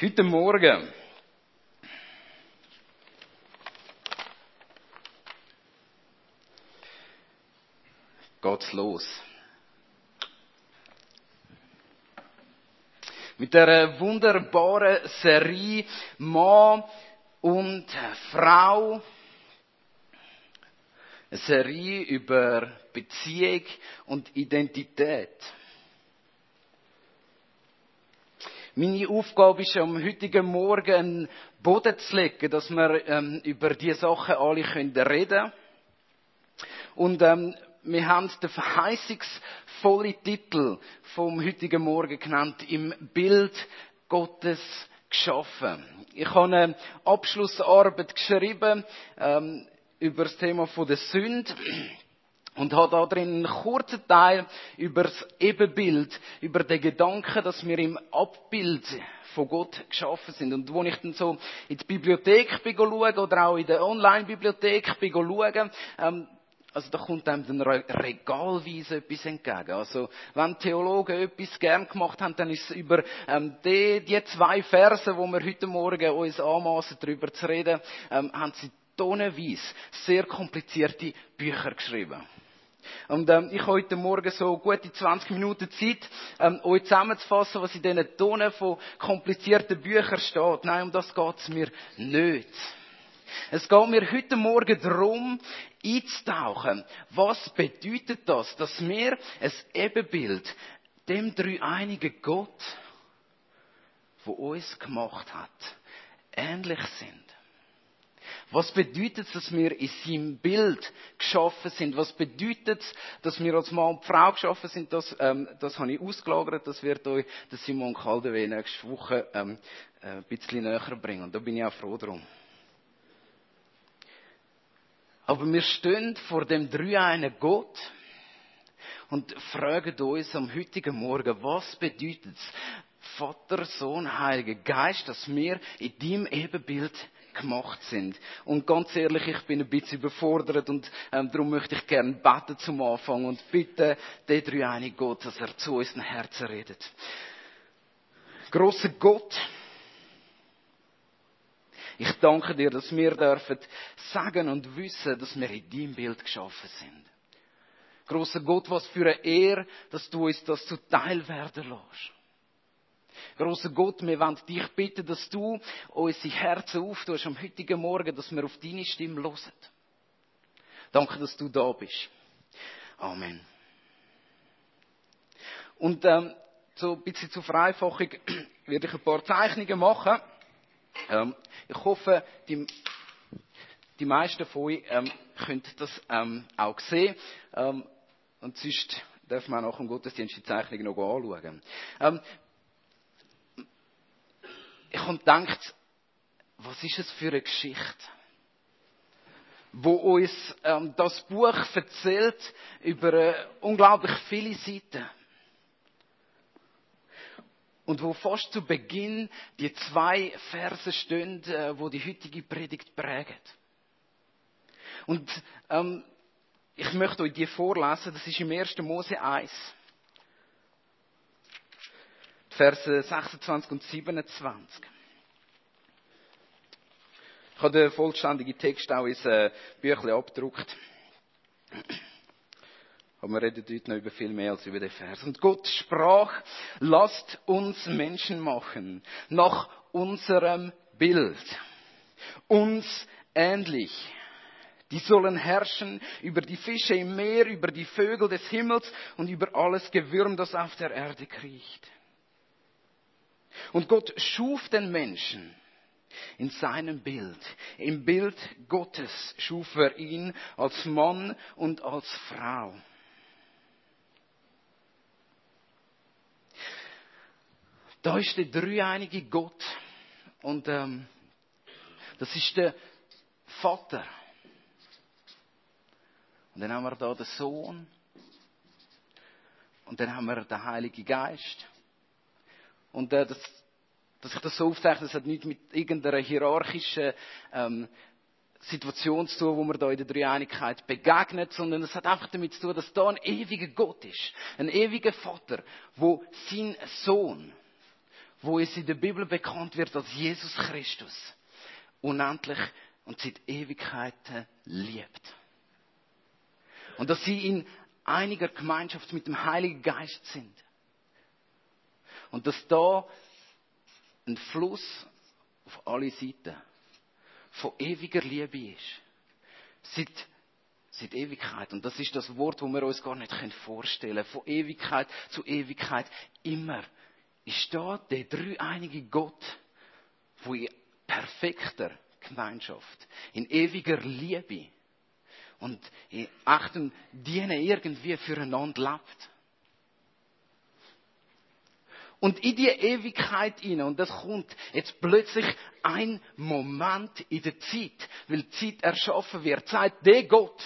Heute Morgen geht's los. Mit der wunderbaren Serie Mann und Frau. Eine Serie über Beziehung und Identität. Meine Aufgabe ist am heutigen Morgen einen Boden zu legen, dass wir ähm, über diese Sachen alle reden können. Und ähm, wir haben den verheißungsvollen Titel vom heutigen Morgen genannt, im Bild Gottes geschaffen. Ich habe eine Abschlussarbeit geschrieben ähm, über das Thema von der Sünde und habe da drin einen kurzen Teil über das Ebenbild, über den Gedanken, dass wir im Abbild von Gott geschaffen sind. Und wo ich dann so in die Bibliothek schaue, oder auch in der Online-Bibliothek schaue, ähm, also da kommt einem dann regalweise etwas entgegen. Also wenn Theologen etwas gern gemacht haben, dann ist es über ähm, die, die zwei Verse, wo wir heute Morgen uns anmaßen, darüber zu reden, ähm, haben sie tonnenweise sehr komplizierte Bücher geschrieben. Und ähm, ich habe heute Morgen so gute 20 Minuten Zeit, ähm, euch zusammenzufassen, was in diesen Tonnen von komplizierten Büchern steht. Nein, um das geht es mir nicht. Es geht mir heute Morgen darum, einzutauchen. Was bedeutet das, dass wir ein Ebenbild dem dreieinigen Gott, wo uns gemacht hat, ähnlich sind? Was bedeutet es, dass wir in seinem Bild geschaffen sind? Was bedeutet es, dass wir als Mann und Frau geschaffen sind? Das, ähm, das habe ich ausgelagert. Das wird euch der Simon Caldewe nächste Woche ähm, äh, ein bisschen näher bringen. Und da bin ich auch froh drum. Aber wir stehen vor dem dreieinen Gott und fragen uns am heutigen Morgen, was bedeutet es, Vater, Sohn, Heiliger Geist, dass wir in deinem Ebenbild gemacht sind. Und ganz ehrlich, ich bin ein bisschen überfordert und ähm, darum möchte ich gerne beten zum Anfang und bitte den dreieinigen Gott, dass er zu unseren Herzen redet. Großer Gott, ich danke dir, dass wir dürfen sagen und wissen, dass wir in deinem Bild geschaffen sind. Großer Gott, was für eine Ehre, dass du uns das zuteil werden lässt. Großer Gott, wir wollen dich bitten, dass du unsere Herzen auftust am heutigen Morgen, dass wir auf deine Stimme hören. Danke, dass du da bist. Amen. Und ähm, so ein bisschen zur Vereinfachung werde ich ein paar Zeichnungen machen. Ähm, ich hoffe, die, die meisten von euch ähm, können das ähm, auch sehen. Ähm, und sonst wir auch nach dem Gottesdienst die Zeichnung noch anschauen. Ähm, ich habe gedacht, was ist es für eine Geschichte? wo uns ähm, das Buch erzählt über äh, unglaublich viele Seiten und wo fast zu Beginn die zwei Verse stehen, äh, wo die heutige Predigt prägen. Und ähm, ich möchte euch die vorlesen, das ist im 1. Mose 1. Verse 26 und 27. Ich habe den vollständigen Text auch ins äh, Büchle abgedruckt. Aber wir reden heute noch über viel mehr als über den Vers. Und Gott sprach, lasst uns Menschen machen, nach unserem Bild, uns ähnlich. Die sollen herrschen über die Fische im Meer, über die Vögel des Himmels und über alles Gewürm, das auf der Erde kriecht. Und Gott schuf den Menschen in seinem Bild. Im Bild Gottes schuf er ihn als Mann und als Frau. Da ist der dreieinige Gott. Und ähm, das ist der Vater. Und dann haben wir da den Sohn. Und dann haben wir den Heiligen Geist. Und äh, das, dass ich das so aufzeichne, das hat nichts mit irgendeiner hierarchischen ähm, Situation zu tun, wo man da in der Dreieinigkeit begegnet, sondern es hat einfach damit zu tun, dass da ein ewiger Gott ist. Ein ewiger Vater, wo sein Sohn wo es in der Bibel bekannt wird als Jesus Christus, unendlich und seit Ewigkeiten liebt. Und dass sie in einiger Gemeinschaft mit dem Heiligen Geist sind. Und dass da ein Fluss auf alle Seiten von ewiger Liebe ist. Seit, seit Ewigkeit. Und das ist das Wort, wo wir uns gar nicht vorstellen können. Von Ewigkeit zu Ewigkeit immer ist da der dreieinige Gott, wo in perfekter Gemeinschaft, in ewiger Liebe und in echtem Dienen irgendwie füreinander lebt. Und in die Ewigkeit hinein, und das kommt jetzt plötzlich ein Moment in der Zeit, weil die Zeit erschaffen wird, sagt der Gott,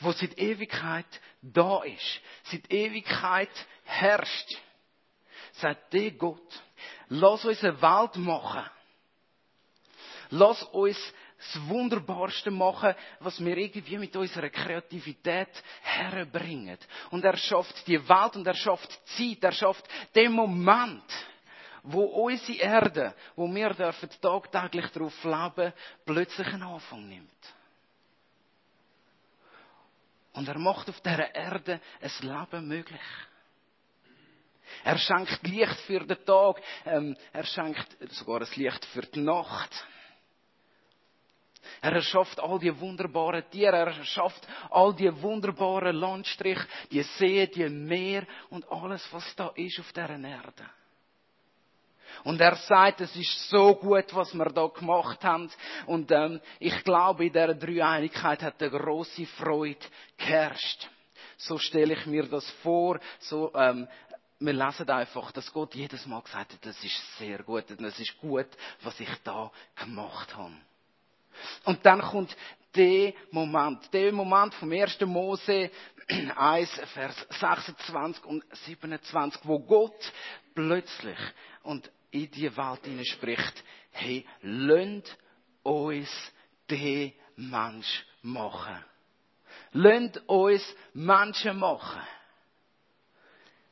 wo seit Ewigkeit da ist, seit Ewigkeit herrscht, sagt der Gott, lass uns eine Welt machen. Lass uns das Wunderbarste machen, was wir irgendwie mit unserer Kreativität herbringen. Und er schafft die Welt und er schafft Zeit, er schafft den Moment, wo unsere Erde, wo wir dürfen tagtäglich darauf leben, plötzlich einen Anfang nimmt. Und er macht auf dieser Erde ein Leben möglich. Er schenkt Licht für den Tag, ähm, er schenkt sogar ein Licht für die Nacht. Er erschafft all die wunderbaren Tiere, er erschafft all die wunderbaren Landstriche, die Seen, die Meer und alles, was da ist auf dieser Erde. Und er sagt, es ist so gut, was wir da gemacht haben. Und ähm, ich glaube, in dieser Dreieinigkeit hat eine große Freude geherrscht. So stelle ich mir das vor. So, ähm, wir lesen einfach, dass Gott jedes Mal gesagt hat, das ist sehr gut und es ist gut, was ich da gemacht habe. Und dann kommt der Moment, der Moment vom 1. Mose 1, Vers 26 und 27, wo Gott plötzlich und in die Welt spricht, hey, lönnt uns den Mensch machen. Lönnt uns Menschen machen.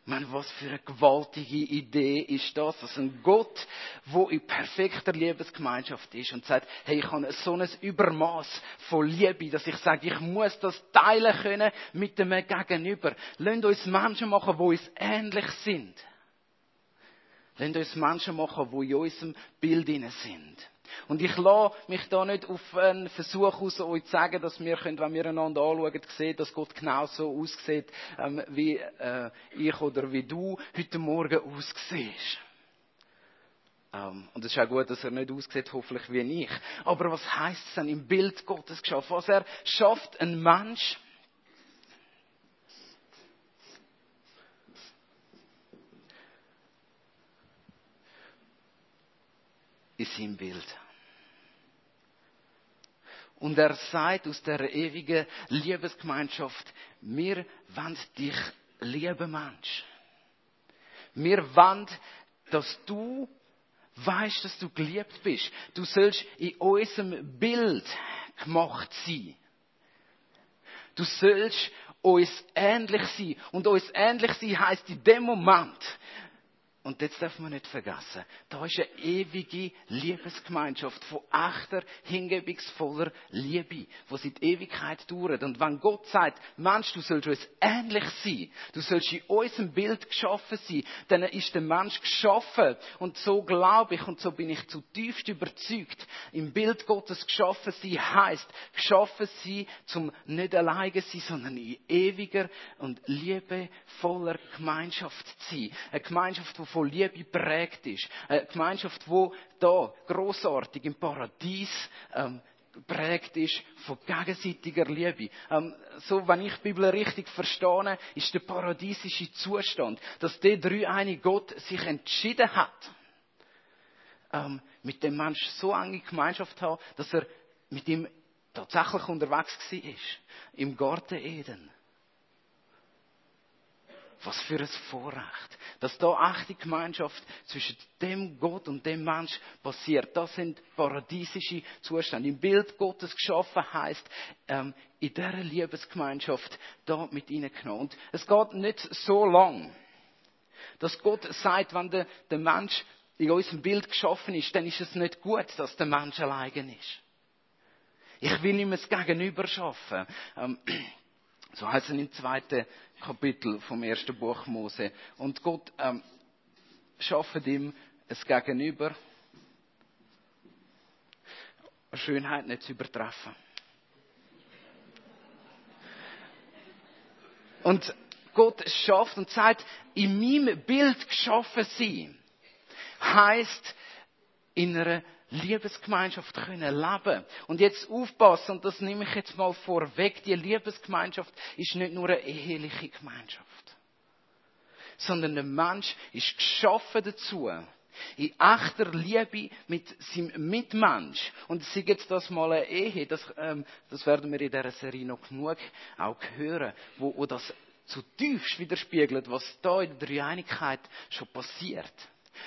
Man, was für eine gewaltige Idee ist das, dass ein Gott, wo in perfekter Liebesgemeinschaft ist und sagt, hey, ich habe so ein Übermaß von Liebe, dass ich sage, ich muss das teilen können mit dem Gegenüber. Lasst uns Menschen machen, wo uns ähnlich sind. Lasst uns Menschen machen, die in unserem Bild sind. Und ich lasse mich da nicht auf einen Versuch aus, euch zu sagen, dass wir, können, wenn wir einander anschauen, sehen, dass Gott genau so aussieht, ähm, wie äh, ich oder wie du heute Morgen aussiehst. Ähm, und es ist auch gut, dass er nicht aussieht, hoffentlich wie ich. Aber was heißt es denn im Bild Gottes geschaffen? Was er schafft, ein Mensch, in seinem Bild. Und er sagt aus der ewigen Liebesgemeinschaft, wir wollen dich lieben Mensch. Wir wollen, dass du weißt, dass du geliebt bist. Du sollst in unserem Bild gemacht sein. Du sollst uns ähnlich sein. Und uns ähnlich sein heißt in dem Moment, und jetzt darf man nicht vergessen, da ist eine ewige Liebesgemeinschaft von echter, hingebungsvoller Liebe, wo seit Ewigkeit dauert. Und wenn Gott sagt, Mensch, du sollst uns ähnlich sein, du sollst in unserem Bild geschaffen sein, dann ist der Mensch geschaffen. Und so glaube ich und so bin ich zutiefst überzeugt, im Bild Gottes geschaffen sein heißt, geschaffen sein zum nicht alleine sein, sondern in ewiger und liebevoller Gemeinschaft zu sein. Eine Gemeinschaft, die von Liebe prägt ist. Eine Gemeinschaft, wo da großartig im Paradies ähm, prägt ist von gegenseitiger Liebe. Ähm, so, wenn ich die Bibel richtig verstehe, ist der paradiesische Zustand, dass der dreieinige Gott sich entschieden hat, ähm, mit dem Mensch so enge Gemeinschaft zu haben, dass er mit ihm tatsächlich unterwegs war. Im Garten Eden. Was für ein Vorrecht, dass da echte Gemeinschaft zwischen dem Gott und dem Mensch passiert. Das sind paradiesische Zustände. Im Bild Gottes geschaffen heißt, ähm, in dieser Liebesgemeinschaft da mit ihnen genommen. Und es geht nicht so lang, Dass Gott sagt, wenn der, der Mensch in unserem Bild geschaffen ist, dann ist es nicht gut, dass der Mensch allein ist. Ich will ihm das Gegenüber schaffen. Ähm, so heißt es im zweiten Kapitel vom ersten Buch Mose. Und Gott ähm, schafft ihm ein Gegenüber, Schönheit nicht zu übertreffen. Und Gott schafft und sagt, in meinem Bild geschaffen sein, heißt in einer Liebesgemeinschaft können leben. Und jetzt aufpassen, und das nehme ich jetzt mal vorweg, die Liebesgemeinschaft ist nicht nur eine eheliche Gemeinschaft, sondern ein Mensch ist geschaffen dazu, in echter Liebe mit seinem Mitmensch. Und ist jetzt das mal eine Ehe, das, ähm, das werden wir in dieser Serie noch genug auch hören, wo, wo das zutiefst widerspiegelt, was da in der Dreieinigkeit schon passiert.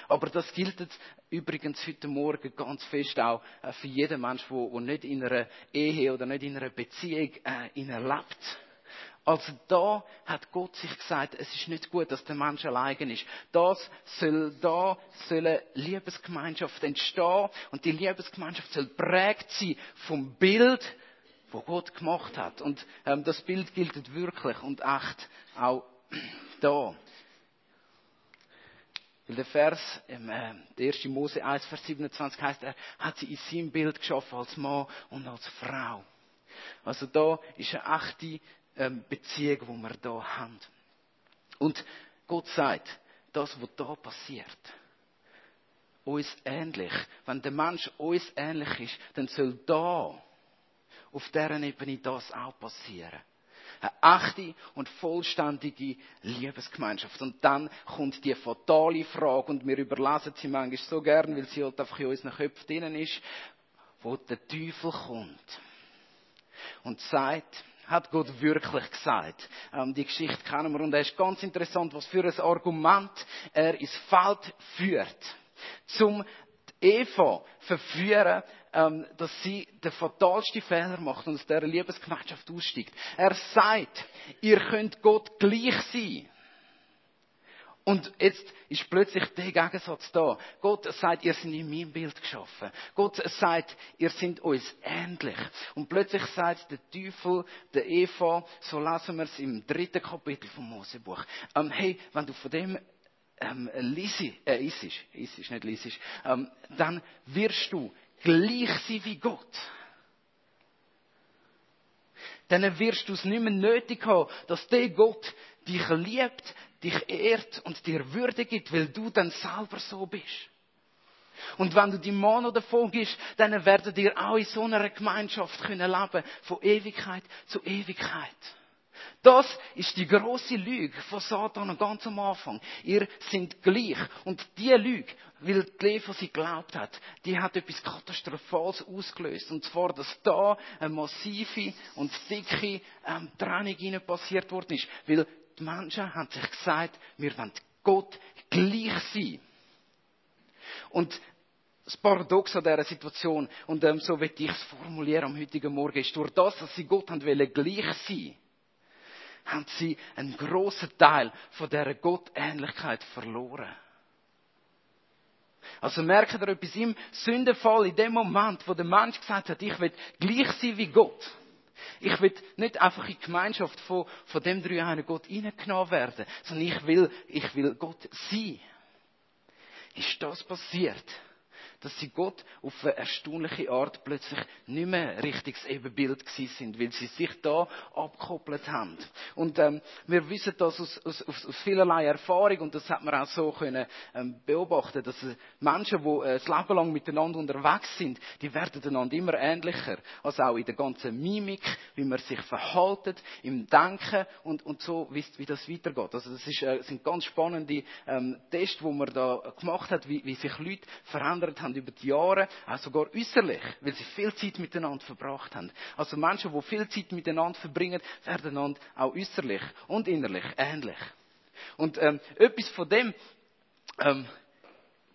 Aber das gilt übrigens heute Morgen ganz fest auch äh, für jeden Mensch, der nicht in einer Ehe oder nicht in einer Beziehung äh, lebt. Also da hat Gott sich gesagt, es ist nicht gut, dass der Mensch allein ist. Das soll, da soll eine Liebesgemeinschaft entstehen und die Liebesgemeinschaft soll prägt sein vom Bild, wo Gott gemacht hat. Und ähm, das Bild gilt wirklich und echt auch da. Weil der Vers, ähm, äh, der 1. Mose 1, Vers 27 heißt, er hat sie in seinem Bild geschaffen als Mann und als Frau. Also da ist eine echte ähm, Beziehung, die wir da haben. Und Gott sagt, das, was da passiert, uns ähnlich. Wenn der Mensch uns ähnlich ist, dann soll da auf deren Ebene das auch passieren. Eine echte und vollständige Liebesgemeinschaft. Und dann kommt die fatale Frage, und wir überlassen sie manchmal so gern, weil sie halt einfach in unseren Köpfen drinnen ist, wo der Teufel kommt und sagt, hat Gott wirklich gesagt. Ähm, die Geschichte kennen wir und es ist ganz interessant, was für ein Argument er ins Feld führt, zum Eva verführen, ähm, dass sie den fatalsten Fehler macht und aus dieser Liebesgemeinschaft aussteigt. Er sagt, ihr könnt Gott gleich sein. Und jetzt ist plötzlich der Gegensatz da. Gott sagt, ihr seid in meinem Bild geschaffen. Gott sagt, ihr seid uns ähnlich. Und plötzlich sagt der Teufel, der Eva, so lassen wir es im dritten Kapitel vom Mosebuch, ähm, hey, wenn du von dem ähm, lisi, äh, isisch, isisch, nicht lisisch, ähm, dann wirst du gleich sein wie Gott. Dann wirst du es nicht mehr nötig haben, dass der Gott dich liebt, dich ehrt und dir Würde gibt, weil du dann selber so bist. Und wenn du die Mann davon gibst, dann werdet ihr auch in so einer Gemeinschaft können leben, von Ewigkeit zu Ewigkeit. Das ist die große Lüge von Satan ganz am Anfang. Ihr sind gleich. Und die Lüge, weil die Leva sie geglaubt hat, die hat etwas Katastrophales ausgelöst. Und zwar, dass da eine massive und dicke ähm, Trennung passiert worden ist. Weil die Menschen haben sich gesagt, wir wollen Gott gleich sein. Und das Paradox an dieser Situation, und ähm, so will ich es formulieren am heutigen Morgen, ist durch das, dass sie Gott haben wollen, gleich sein, haben sie einen grossen Teil von dieser Gottähnlichkeit verloren. Also merken ihr etwas im Sündenfall, in dem Moment, wo der Mensch gesagt hat, ich will gleich sein wie Gott ich will nicht einfach in die Gemeinschaft von, von dem dreieinen Gott hineingenommen werden, sondern ich will, ich will Gott sein. Ist das passiert? Dass sie Gott auf eine erstaunliche Art plötzlich nicht mehr richtiges Ebenbild gewesen sind, weil sie sich da abgekoppelt haben. Und ähm, wir wissen das aus, aus, aus, vielerlei Erfahrung und das hat man auch so können ähm, beobachten, dass Menschen, die äh, das Leben lang miteinander unterwegs sind, die werden einander immer ähnlicher. Also auch in der ganzen Mimik, wie man sich verhaltet, im Denken und, und so, wie, wie das weitergeht. Also das ist, äh, sind ganz spannende ähm, Tests, wo man da gemacht hat, wie, wie sich Leute verändert haben haben über die Jahre, auch sogar äußerlich, weil sie viel Zeit miteinander verbracht haben. Also Menschen, die viel Zeit miteinander verbringen, werden einander auch äußerlich und innerlich ähnlich. Und ähm, etwas von dem ähm,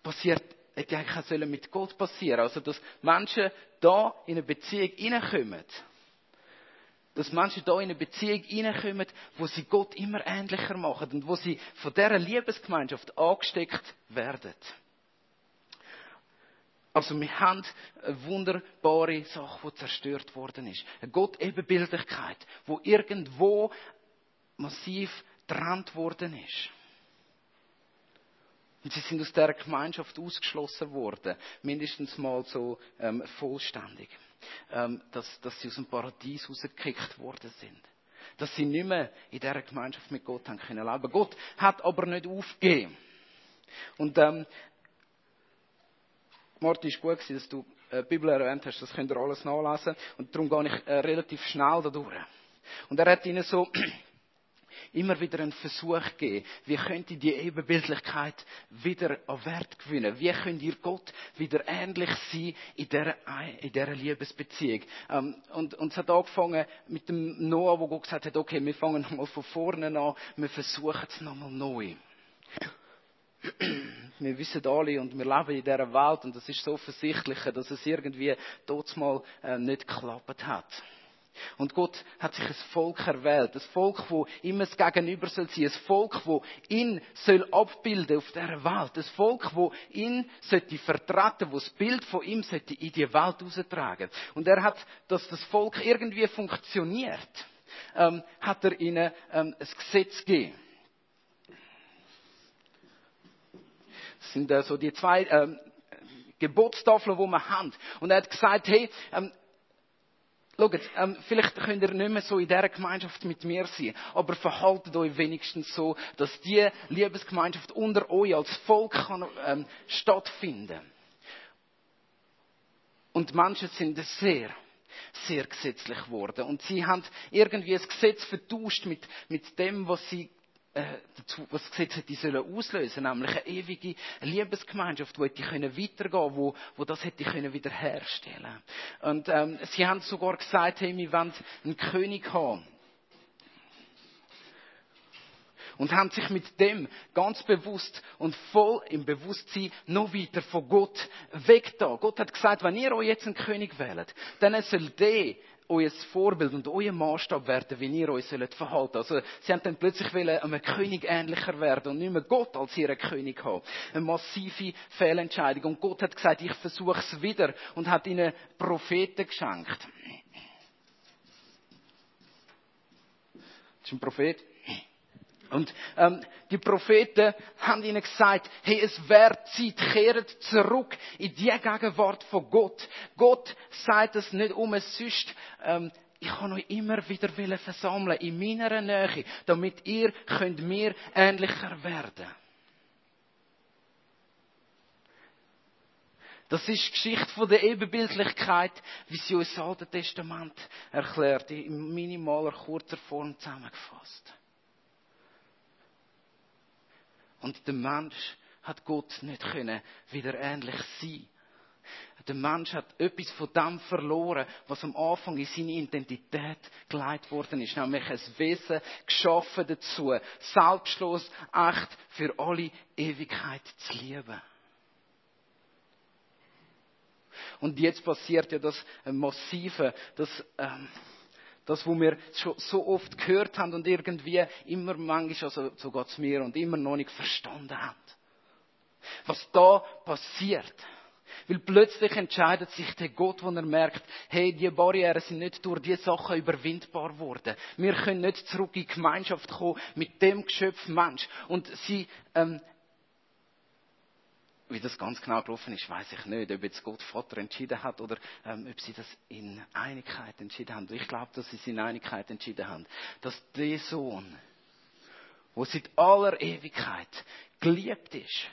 passiert, hätte eigentlich auch sollen mit Gott passieren. Also dass Menschen da in eine Beziehung hineinkommen dass Menschen da in eine Beziehung hineinkommen, wo sie Gott immer ähnlicher machen und wo sie von dieser Liebesgemeinschaft angesteckt werden. Also wir haben eine wunderbare Sache, die zerstört worden ist. Eine Gott-Ebenbildlichkeit, wo irgendwo massiv getrennt worden ist. Und sie sind aus dieser Gemeinschaft ausgeschlossen worden, mindestens mal so ähm, vollständig ähm, dass, dass sie aus dem Paradies rausgekickt worden sind. Dass sie nicht mehr in dieser Gemeinschaft mit Gott haben können leben. Gott hat aber nicht aufgegeben. Und ähm, Martin, ist gut gewesen, dass du äh, die Bibel erwähnt hast, das könnt ihr alles nachlesen. Und darum gehe ich äh, relativ schnell da durch. Und er hat ihnen so immer wieder einen Versuch geben. Wie könnt ihr die Ebenbildlichkeit wieder an Wert gewinnen? Wie könnt ihr Gott wieder ähnlich sein in dieser, in dieser Liebesbeziehung? Ähm, und, und es hat angefangen mit dem Noah, wo Gott gesagt hat, okay, wir fangen nochmal von vorne an, wir versuchen es nochmal neu wir wissen alle und wir leben in dieser Welt und es ist so offensichtlich, dass es irgendwie dort mal äh, nicht geklappt hat. Und Gott hat sich ein Volk erwählt. Ein Volk, wo immer das Gegenüber soll sein. Ein Volk, wo ihn soll abbilden auf dieser Welt. Ein Volk, wo ihn sollte vertreten, wo das Bild von ihm sollte in die Welt austragen. Und er hat, dass das Volk irgendwie funktioniert, ähm, hat er ihnen ähm, ein Gesetz gegeben. Das sind äh, so die zwei ähm, Gebotstafeln, die wir haben. Und er hat gesagt, hey, ähm, Schaut, ähm, vielleicht könnt ihr nicht mehr so in dieser Gemeinschaft mit mir sein, aber verhaltet euch wenigstens so, dass die Liebesgemeinschaft unter euch als Volk kann, ähm, stattfinden. Und Menschen sind sehr, sehr gesetzlich geworden. Und sie haben irgendwie das Gesetz vertauscht mit, mit dem, was sie äh, dazu, was das Gesetz hätte sollen auslösen, nämlich eine ewige Liebesgemeinschaft, die hätte können weitergehen, wo, wo das hätte können wiederherstellen. Und ähm, sie haben sogar gesagt, hey, wir wollen einen König haben. Und haben sich mit dem ganz bewusst und voll im Bewusstsein noch weiter von Gott weg da. Gott hat gesagt, wenn ihr euch jetzt einen König wählt, dann soll der euer Vorbild und euer Maßstab werden, wie ihr euch sollt verhalten. Also, sie haben dann plötzlich wollen, einem König ähnlicher werden und nicht mehr Gott als ihren König haben. Eine massive Fehlentscheidung. Und Gott hat gesagt, ich versuche es wieder und hat ihnen Propheten geschenkt. Das ist ein Prophet. Und ähm, die Propheten haben ihnen gesagt, hey, es wäre Zeit, kehrt zurück in die Gegenwart von Gott. Gott sagt es nicht um es sonst, ähm, ich kann euch immer wieder versammeln in meiner Nähe, damit ihr könnt mir ähnlicher werden. Das ist die Geschichte der Ebenbildlichkeit, wie sie uns im Alten Testament erklärt, in minimaler, kurzer Form zusammengefasst. Und der Mensch hat Gott nicht können wieder ähnlich sein. Der Mensch hat etwas von dem verloren, was am Anfang in seine Identität geleitet worden ist. Nämlich ein Wesen geschaffen dazu, selbstlos, echt für alle Ewigkeit zu lieben. Und jetzt passiert ja das Massive, das, ähm, das, wo wir schon so oft gehört haben und irgendwie immer manchmal, also so geht's mir, und immer noch nicht verstanden haben. Was da passiert. Weil plötzlich entscheidet sich der Gott, wo er merkt, hey, die Barrieren sind nicht durch diese Sachen überwindbar geworden. Wir können nicht zurück in die Gemeinschaft kommen mit dem Geschöpf Mensch. Und sie ähm, wie das ganz genau gelaufen ist, weiß ich nicht. Ob jetzt Gott Vater entschieden hat oder ähm, ob sie das in Einigkeit entschieden haben. Ich glaube, dass sie es in Einigkeit entschieden haben. Dass der Sohn, wo seit aller Ewigkeit geliebt ist,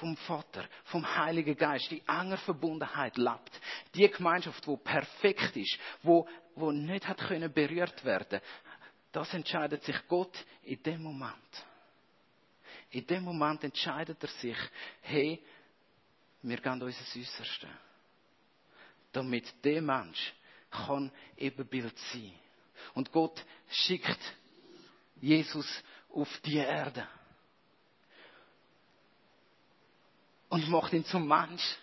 vom Vater, vom Heiligen Geist, die enger Verbundenheit lebt. Die Gemeinschaft, wo perfekt ist, wo, wo nicht hat können berührt werden. Das entscheidet sich Gott in dem Moment. In dem Moment entscheidet er sich, hey, wir geben unser Äußerstes. Damit der Mensch kann Ebenbild sein. Und Gott schickt Jesus auf die Erde. Und macht ihn zum Mensch.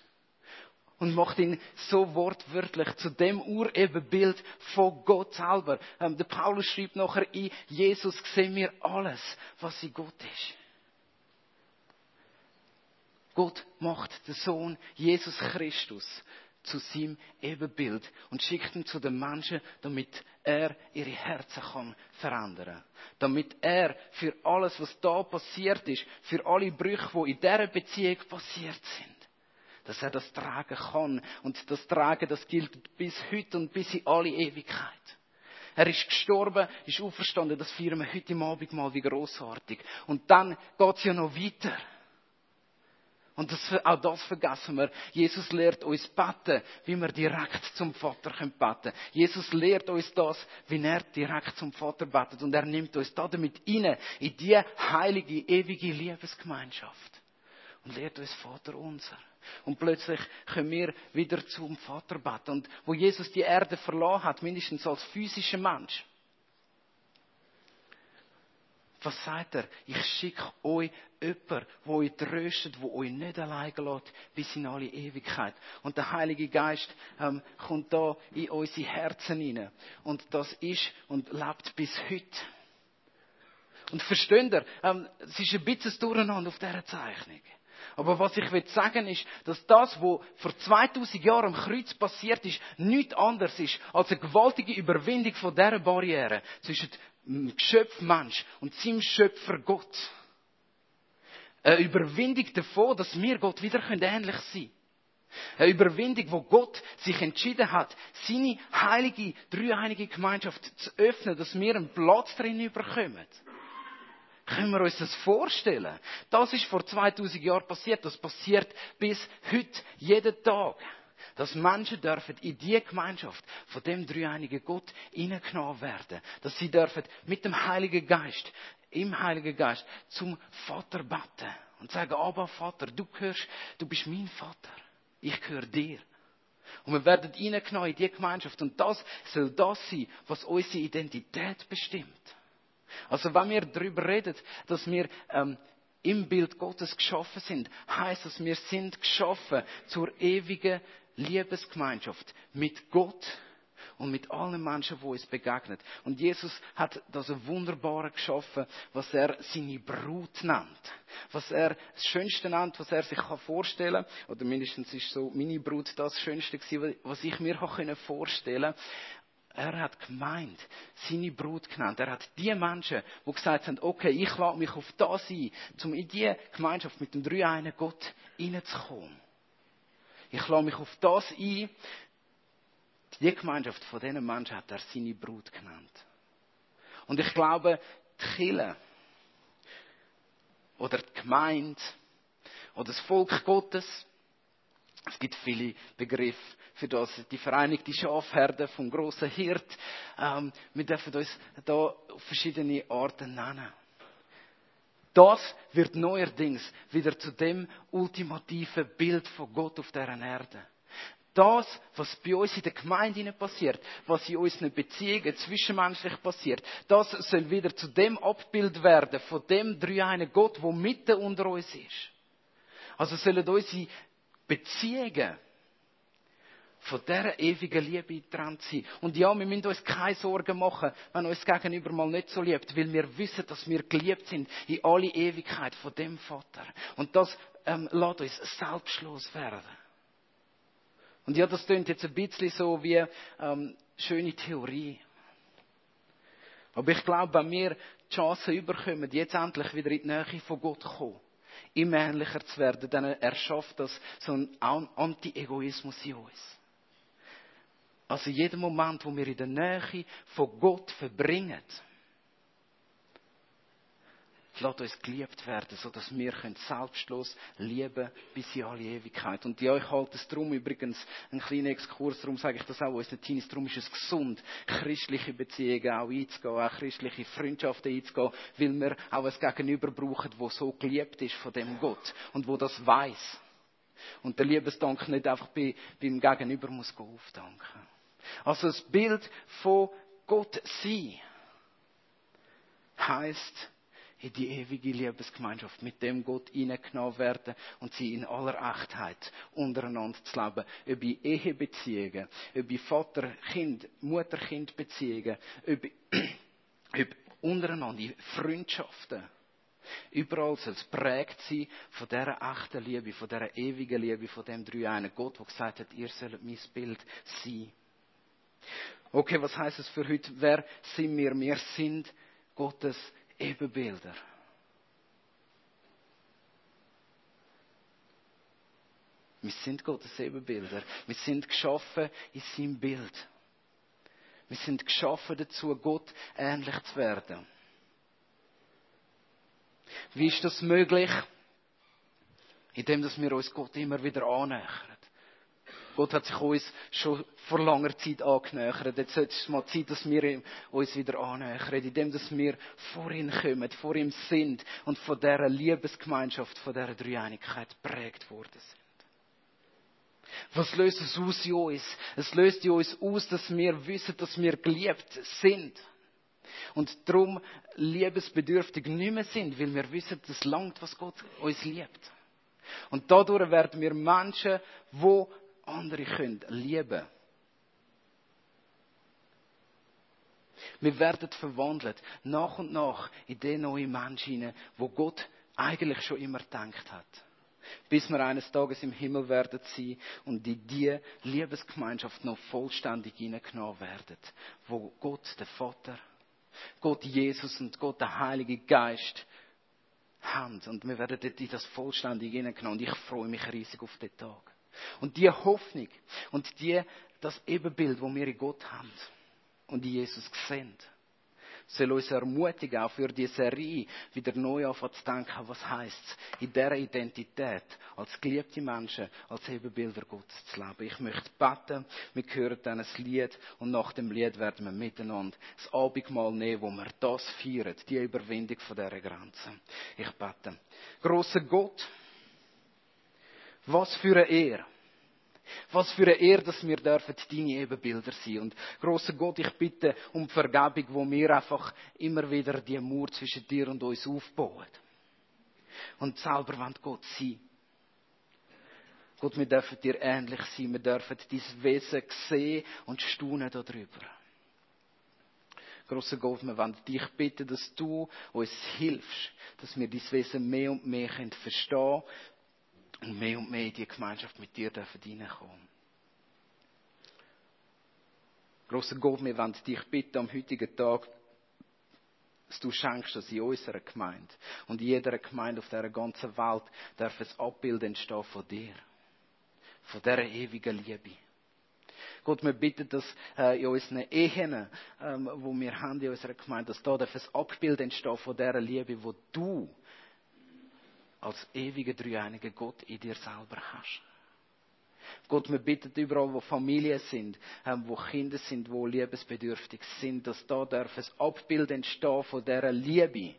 und macht ihn so wortwörtlich zu dem Urebenbild von Gott selber. Ähm, der Paulus schreibt nachher, in Jesus sehen wir alles, was in Gott ist. Gott macht den Sohn Jesus Christus zu seinem Ebenbild und schickt ihn zu den Menschen, damit er ihre Herzen kann verändern. Damit er für alles, was da passiert ist, für alle Brüche, die in dieser Beziehung passiert sind, dass er das tragen kann. Und das Tragen, das gilt bis heute und bis in alle Ewigkeit. Er ist gestorben, ist auferstanden, das feiern wir heute Abend mal wie großartig. Und dann geht's ja noch weiter. Und das, auch das vergessen wir. Jesus lehrt uns beten, wie wir direkt zum Vater beten können. Jesus lehrt uns das, wie er direkt zum Vater betet. Und er nimmt uns damit rein, in die heilige, ewige Liebesgemeinschaft. Und lehrt uns Vater unser. Und plötzlich können wir wieder zum Vater beten. Und wo Jesus die Erde verloren hat, mindestens als physischer Mensch, was sagt er? Ich schicke euch jemanden, der euch tröstet, der euch nicht alleine lässt, bis in alle Ewigkeit. Und der Heilige Geist ähm, kommt da in unsere Herzen hinein. Und das ist und lebt bis heute. Und versteht ihr, ähm, es ist ein bisschen Durcheinander auf dieser Zeichnung. Aber was ich will sagen ist, dass das, was vor 2000 Jahren am Kreuz passiert ist, nichts anderes ist als eine gewaltige Überwindung von dieser Barriere zwischen Geschöpf Mensch und seinem Schöpfer Gott. Eine Überwindung davon, dass wir Gott wieder ähnlich sein können. Eine Überwindung, wo Gott sich entschieden hat, seine heilige, dreieinige Gemeinschaft zu öffnen, dass wir einen Platz drin überkommen. Können wir uns das vorstellen? Das ist vor 2000 Jahren passiert. Das passiert bis heute, jeden Tag. Dass Menschen dürfen in die Gemeinschaft von dem dreieinigen Gott hineingenommen werden. Dass sie dürfen mit dem Heiligen Geist, im Heiligen Geist, zum Vater beten. Und sagen, aber Vater, du gehörst, du bist mein Vater. Ich gehöre dir. Und wir werden hineingenommen in die Gemeinschaft. Und das soll das sein, was unsere Identität bestimmt. Also wenn wir darüber reden, dass wir ähm, im Bild Gottes geschaffen sind, heißt das, wir sind geschaffen zur ewigen Liebesgemeinschaft mit Gott und mit allen Menschen, die uns begegnen. Und Jesus hat das Wunderbare geschaffen, was er seine Brut nennt. Was er das Schönste nennt, was er sich vorstellen kann. Oder mindestens ist so meine Brut das Schönste gewesen, was ich mir vorstellen konnte. Er hat gemeint, seine Brut genannt. Er hat die Menschen, die gesagt haben, okay, ich lade mich auf das ein, um in die Gemeinschaft mit dem dreieinen Gott hineinzukommen. Ich lade mich auf das ein. Die Gemeinschaft von diesen Menschen hat er seine Brut genannt. Und ich glaube, die Kirche oder die Gemeinde oder das Volk Gottes, es gibt viele Begriffe für das. Die Vereinigte Schafherde vom großen Hirt. Ähm, wir dürfen uns da auf verschiedene Arten nennen. Das wird neuerdings wieder zu dem ultimativen Bild von Gott auf der Erde. Das, was bei uns in der Gemeinde passiert, was in unseren Beziehungen zwischenmenschlich passiert, das soll wieder zu dem Abbild werden von dem dreieinen Gott, wo mitten unter uns ist. Also sollen unsere Beziehungen von dieser ewigen Liebe getrennt sein. Und ja, wir müssen uns keine Sorgen machen, wenn uns Gegenüber mal nicht so liebt, weil wir wissen, dass wir geliebt sind in alle Ewigkeit von dem Vater. Und das ähm, lässt uns selbstlos werden. Und ja, das klingt jetzt ein bisschen so wie ähm, schöne Theorie. Aber ich glaube, wenn wir die Chance überkommen, jetzt endlich wieder in die Nähe von Gott zu kommen, immer ähnlicher zu werden, dann erschafft das so einen Anti-Egoismus in uns. Also jeden Moment, wo wir in der Nähe von Gott verbringen, Lasst uns geliebt werden, sodass wir selbstlos lieben bis in alle Ewigkeit. Und ich halte es darum übrigens, einen kleinen Exkurs, darum sage ich das auch unseren Teenies, darum ist es gesund, christliche Beziehungen auch einzugehen, auch christliche Freundschaften einzugehen, weil wir auch ein Gegenüber brauchen, wo so geliebt ist von dem Gott und wo das weiß. Und der Liebesdank nicht einfach bei, beim Gegenüber muss aufdanken. Also das Bild von Gott sein heißt in die ewige Liebesgemeinschaft mit dem Gott hineingenommen werden und sie in aller Echtheit untereinander zu leben. Über Ehebeziehungen, über Vater-Kind, Mutter-Kind-Beziehungen, über, über untereinander Freundschaften. Überall soll es prägt sein von dieser echten Liebe, von dieser ewigen Liebe, von dem dreieinen Gott, der gesagt hat, ihr sollt mein Bild sein. Okay, was heißt es für heute? Wer sind wir? Wir sind Gottes Ebenbilder. Wir sind Gottes Ebenbilder. Wir sind geschaffen in seinem Bild. Wir sind geschaffen dazu, Gott ähnlich zu werden. Wie ist das möglich? Indem, dass wir uns Gott immer wieder annähern. Gott hat sich uns schon vor langer Zeit angenähert. Jetzt sollte es mal Zeit, dass wir uns wieder annähern, indem dass wir vor ihn kommen, vor ihm sind und von dieser Liebesgemeinschaft, von dieser Dreieinigkeit prägt worden sind. Was löst es aus in uns? Es löst in uns aus, dass wir wissen, dass wir geliebt sind. Und darum liebesbedürftig nicht mehr sind, weil wir wissen, das langt, was Gott uns liebt. Und dadurch werden wir Menschen, wo andere können lieben. Wir werden verwandelt, nach und nach, in den neuen Menschen wo Gott eigentlich schon immer gedacht hat. Bis wir eines Tages im Himmel werden sein und in die Liebesgemeinschaft noch vollständig hineingenommen werden, wo Gott, der Vater, Gott Jesus und Gott, der Heilige Geist, haben. Und wir werden dort in das vollständig hineingenommen. Und ich freue mich riesig auf den Tag. Und die Hoffnung und die, das Ebenbild, wo wir in Gott haben und in Jesus sehen, soll uns ermutigen, auch für die Serie wieder neu anfangen zu denken, was heisst es, in dieser Identität, als geliebte Menschen, als Ebenbilder Gottes zu leben. Ich möchte beten, wir hören dann ein Lied und nach dem Lied werden wir miteinander das Abendmahl nehmen, wo wir das feiern, die Überwindung von dieser Grenze. Ich bete. Großer Gott, was für eine Ehre. Was für eine Ehre, dass wir dürfen deine Ebenbilder sein. Und großer Gott, ich bitte um Vergebung, wo wir einfach immer wieder die Mauer zwischen dir und uns aufbauen. Und selber wollen Gott sein. Gott, wir dürfen dir ähnlich sein. Wir dürfen dein Wesen sehen und staunen darüber. Großer Gott, wir wollen dich bitten, dass du uns hilfst, dass wir dein Wesen mehr und mehr verstehen können, und mehr und mehr in die Gemeinschaft mit dir dürfen reinkommen. Großer Gott, wir wollen dich bitten am heutigen Tag, dass du schenkst, dass in unserer Gemeinde und in jeder Gemeinde auf dieser ganzen Welt darf ein Abbild entstehen von dir. Von dieser ewigen Liebe. Gott, wir bitten, dass äh, in unseren Ehen, ähm, wo wir haben in unserer Gemeinde, dass da ein Abbild entstehen von dieser Liebe, wo du als ewiger dreieiniger Gott in dir selber hast. Gott, wir bitten überall, wo Familien sind, ähm, wo Kinder sind, wo liebesbedürftig sind, dass da darf ein Abbild entstehen von dieser Liebe,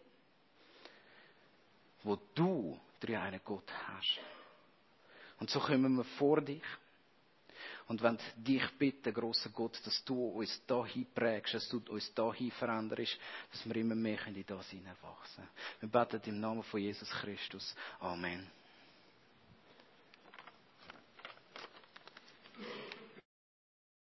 wo du dreieiniger Gott hast. Und so kommen wir vor dich und wenn dich bitten, großer Gott, dass du uns dahin prägst, dass du uns dahin veränderst, dass wir immer mehr in das hineinwachsen. Wir beten im Namen von Jesus Christus. Amen.